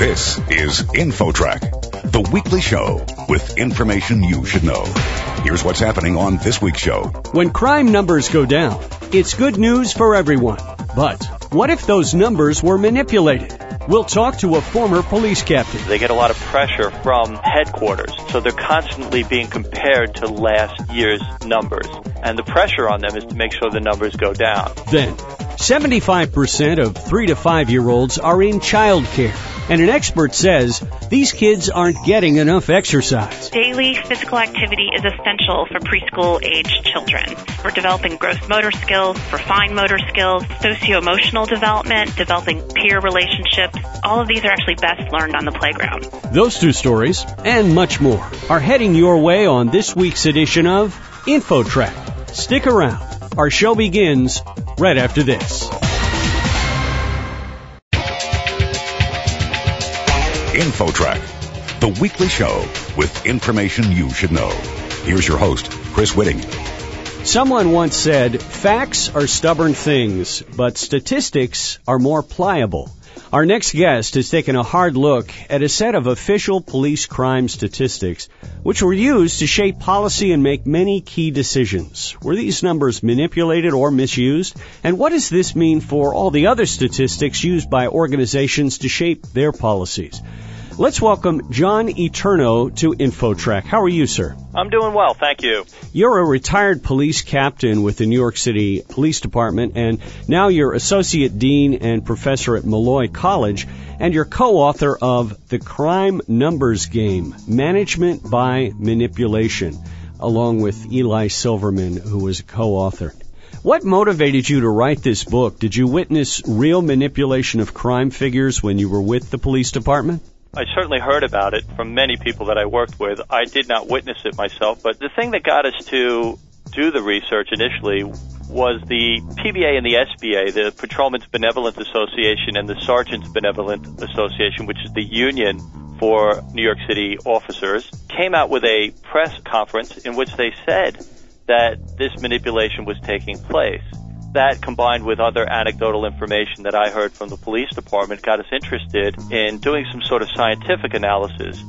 This is InfoTrack, the weekly show with information you should know. Here's what's happening on this week's show. When crime numbers go down, it's good news for everyone. But what if those numbers were manipulated? We'll talk to a former police captain. They get a lot of pressure from headquarters, so they're constantly being compared to last year's numbers. And the pressure on them is to make sure the numbers go down. Then, 75% of 3 to 5 year olds are in childcare. And an expert says these kids aren't getting enough exercise. Daily physical activity is essential for preschool age children. For developing gross motor skills, for fine motor skills, socio-emotional development, developing peer relationships, all of these are actually best learned on the playground. Those two stories and much more are heading your way on this week's edition of InfoTrack. Stick around. Our show begins right after this. InfoTrack, the weekly show with information you should know. Here's your host, Chris Whitting. Someone once said, facts are stubborn things, but statistics are more pliable. Our next guest has taken a hard look at a set of official police crime statistics, which were used to shape policy and make many key decisions. Were these numbers manipulated or misused? And what does this mean for all the other statistics used by organizations to shape their policies? Let's welcome John Eterno to InfoTrack. How are you, sir? I'm doing well, thank you. You're a retired police captain with the New York City Police Department, and now you're associate dean and professor at Molloy College, and you're co-author of The Crime Numbers Game, Management by Manipulation, along with Eli Silverman, who was a co-author. What motivated you to write this book? Did you witness real manipulation of crime figures when you were with the police department? I certainly heard about it from many people that I worked with. I did not witness it myself, but the thing that got us to do the research initially was the PBA and the SBA, the Patrolmen's Benevolent Association and the Sergeants Benevolent Association, which is the union for New York City officers, came out with a press conference in which they said that this manipulation was taking place that combined with other anecdotal information that I heard from the police department got us interested in doing some sort of scientific analysis.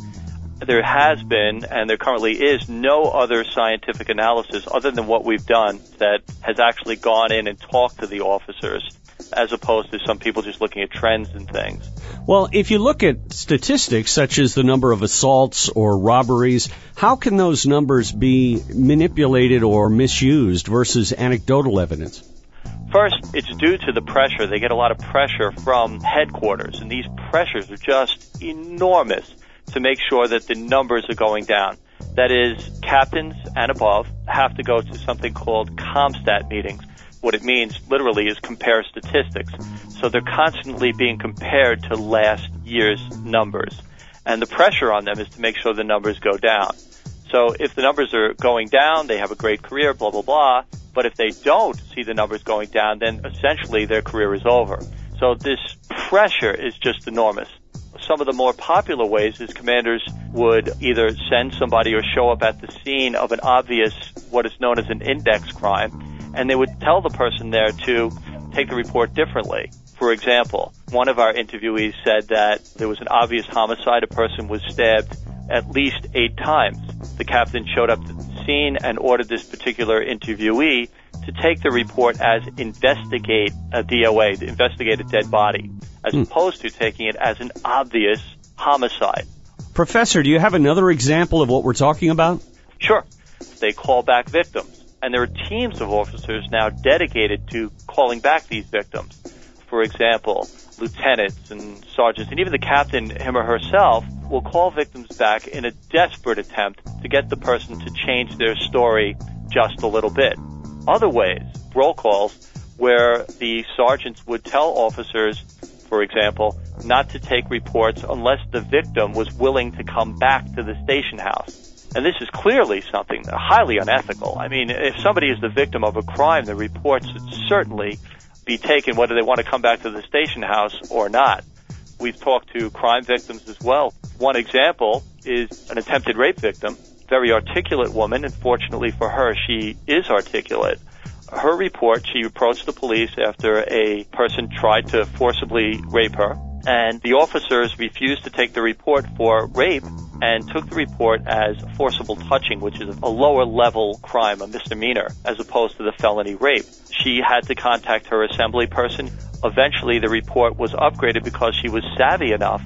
There has been, and there currently is, no other scientific analysis other than what we've done that has actually gone in and talked to the officers, as opposed to some people just looking at trends and things. Well, if you look at statistics such as the number of assaults or robberies, how can those numbers be manipulated or misused versus anecdotal evidence? First, it's due to the pressure. They get a lot of pressure from headquarters, and these pressures are just enormous to make sure that the numbers are going down. That is, captains and above have to go to something called CompStat meetings. What it means literally is compare statistics. So they're constantly being compared to last year's numbers. And the pressure on them is to make sure the numbers go down. So if the numbers are going down, they have a great career, blah, blah, blah. But if they don't see the numbers going down, then essentially their career is over. So this pressure is just enormous. Some of the more popular ways is commanders would either send somebody or show up at the scene of an obvious, what is known as an index crime, and they would tell the person there to take the report differently. For example, one of our interviewees said that there was an obvious homicide. A person was stabbed at least eight times. The captain showed up scene and ordered this particular interviewee to take the report as investigate a DOA, investigate a dead body, as hmm. opposed to taking it as an obvious homicide. Professor, do you have another example of what we're talking about? Sure. They call back victims. And there are teams of officers now dedicated to calling back these victims. For example, lieutenants and sergeants, and even the captain, him or herself, will call victims back in a desperate attempt to get the person to change their story just a little bit. Other ways, roll calls, where the sergeants would tell officers, for example, not to take reports unless the victim was willing to come back to the station house. And this is clearly something highly unethical. I mean, if somebody is the victim of a crime, the reports should certainly be taken whether they want to come back to the station house or not. We've talked to crime victims as well. One example is an attempted rape victim, very articulate woman, and fortunately for her, she is articulate. Her report, she approached the police after a person tried to forcibly rape her. and the officers refused to take the report for rape and took the report as forcible touching, which is a lower level crime, a misdemeanor, as opposed to the felony rape. She had to contact her assembly person. Eventually, the report was upgraded because she was savvy enough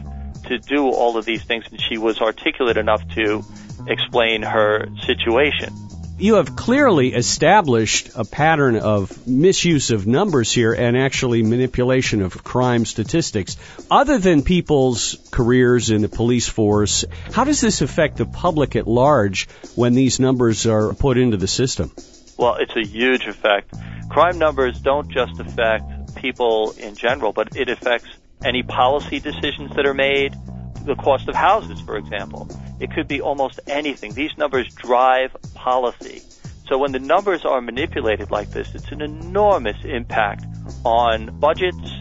to do all of these things and she was articulate enough to explain her situation you have clearly established a pattern of misuse of numbers here and actually manipulation of crime statistics. Other than people's careers in the police force, how does this affect the public at large when these numbers are put into the system? Well, it's a huge effect. Crime numbers don't just affect people in general, but it affects any policy decisions that are made, the cost of houses, for example. It could be almost anything. These numbers drive policy. So when the numbers are manipulated like this, it's an enormous impact on budgets.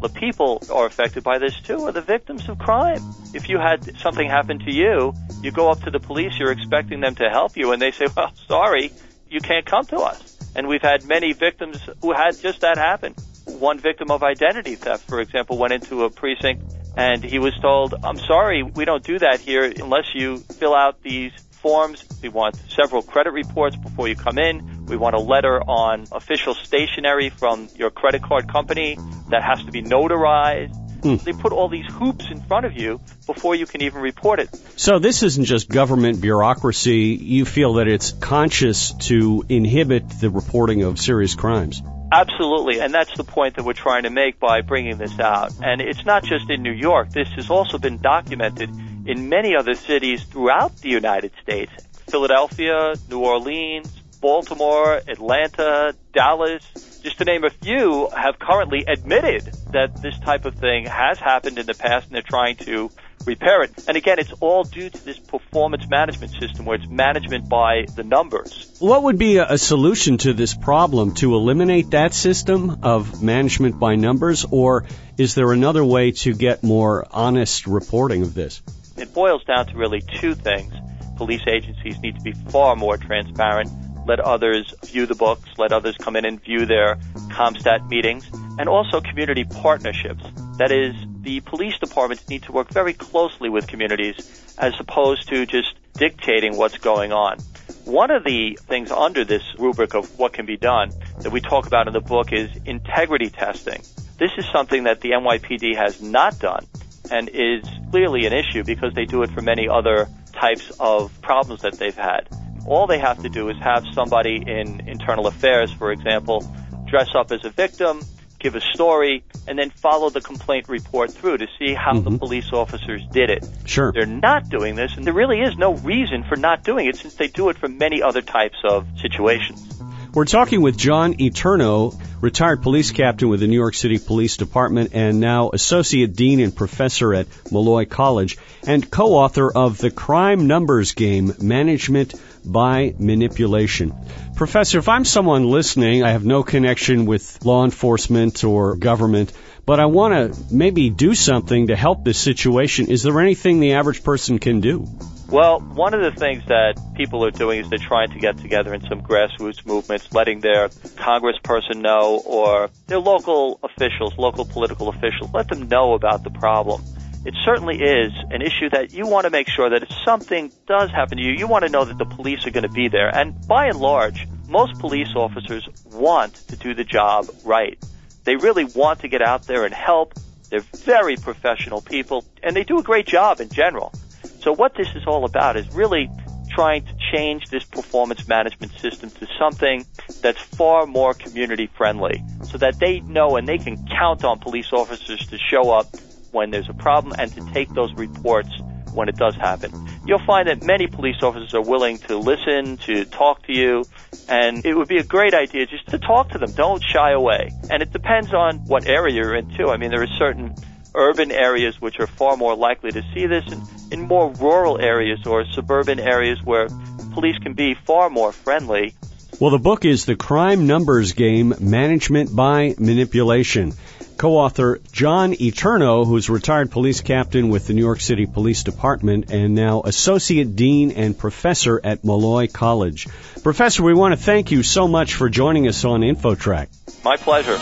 The people are affected by this too, are the victims of crime. If you had something happen to you, you go up to the police, you're expecting them to help you, and they say, well, sorry, you can't come to us. And we've had many victims who had just that happen. One victim of identity theft, for example, went into a precinct and he was told, I'm sorry, we don't do that here unless you fill out these forms. We want several credit reports before you come in. We want a letter on official stationery from your credit card company that has to be notarized. Hmm. They put all these hoops in front of you before you can even report it. So this isn't just government bureaucracy. You feel that it's conscious to inhibit the reporting of serious crimes. Absolutely, and that's the point that we're trying to make by bringing this out. And it's not just in New York. This has also been documented in many other cities throughout the United States. Philadelphia, New Orleans, Baltimore, Atlanta, Dallas, just to name a few, have currently admitted that this type of thing has happened in the past and they're trying to repair it. And again, it's all due to this performance management system where it's management by the numbers. What would be a solution to this problem? To eliminate that system of management by numbers, or is there another way to get more honest reporting of this? It boils down to really two things. Police agencies need to be far more transparent let others view the books, let others come in and view their CompStat meetings, and also community partnerships. That is, the police departments need to work very closely with communities as opposed to just dictating what's going on. One of the things under this rubric of what can be done that we talk about in the book is integrity testing. This is something that the NYPD has not done and is clearly an issue because they do it for many other types of problems that they've had. All they have to do is have somebody in internal affairs, for example, dress up as a victim, give a story, and then follow the complaint report through to see how mm-hmm. the police officers did it. Sure. They're not doing this, and there really is no reason for not doing it since they do it for many other types of situations. We're talking with John Eterno, retired police captain with the New York City Police Department and now associate dean and professor at Molloy College and co-author of The Crime Numbers Game, Management by Manipulation. Professor, if I'm someone listening, I have no connection with law enforcement or government, but I want to maybe do something to help this situation. Is there anything the average person can do? Well, one of the things that people are doing is they're trying to get together in some grassroots movements, letting their congressperson know or their local officials, local political officials, let them know about the problem it certainly is an issue that you want to make sure that if something does happen to you, you want to know that the police are going to be there. And by and large, most police officers want to do the job right. They really want to get out there and help. They're very professional people, and they do a great job in general. So what this is all about is really trying to change this performance management system to something that's far more community friendly so that they know and they can count on police officers to show up when there's a problem and to take those reports when it does happen. You'll find that many police officers are willing to listen, to talk to you, and it would be a great idea just to talk to them. Don't shy away. And it depends on what area you're in too. I mean, there are certain urban areas which are far more likely to see this and in more rural areas or suburban areas where police can be far more friendly. Well, the book is The Crime Numbers Game Management by Manipulation co-author John Eterno, who's retired police captain with the New York City Police Department and now associate dean and professor at Molloy College. Professor, we want to thank you so much for joining us on InfoTrack. My pleasure.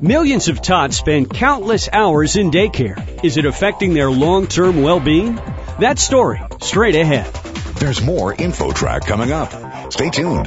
Millions of tots spend countless hours in daycare. Is it affecting their long-term well-being? That story, straight ahead. There's more InfoTrack coming up. Stay tuned.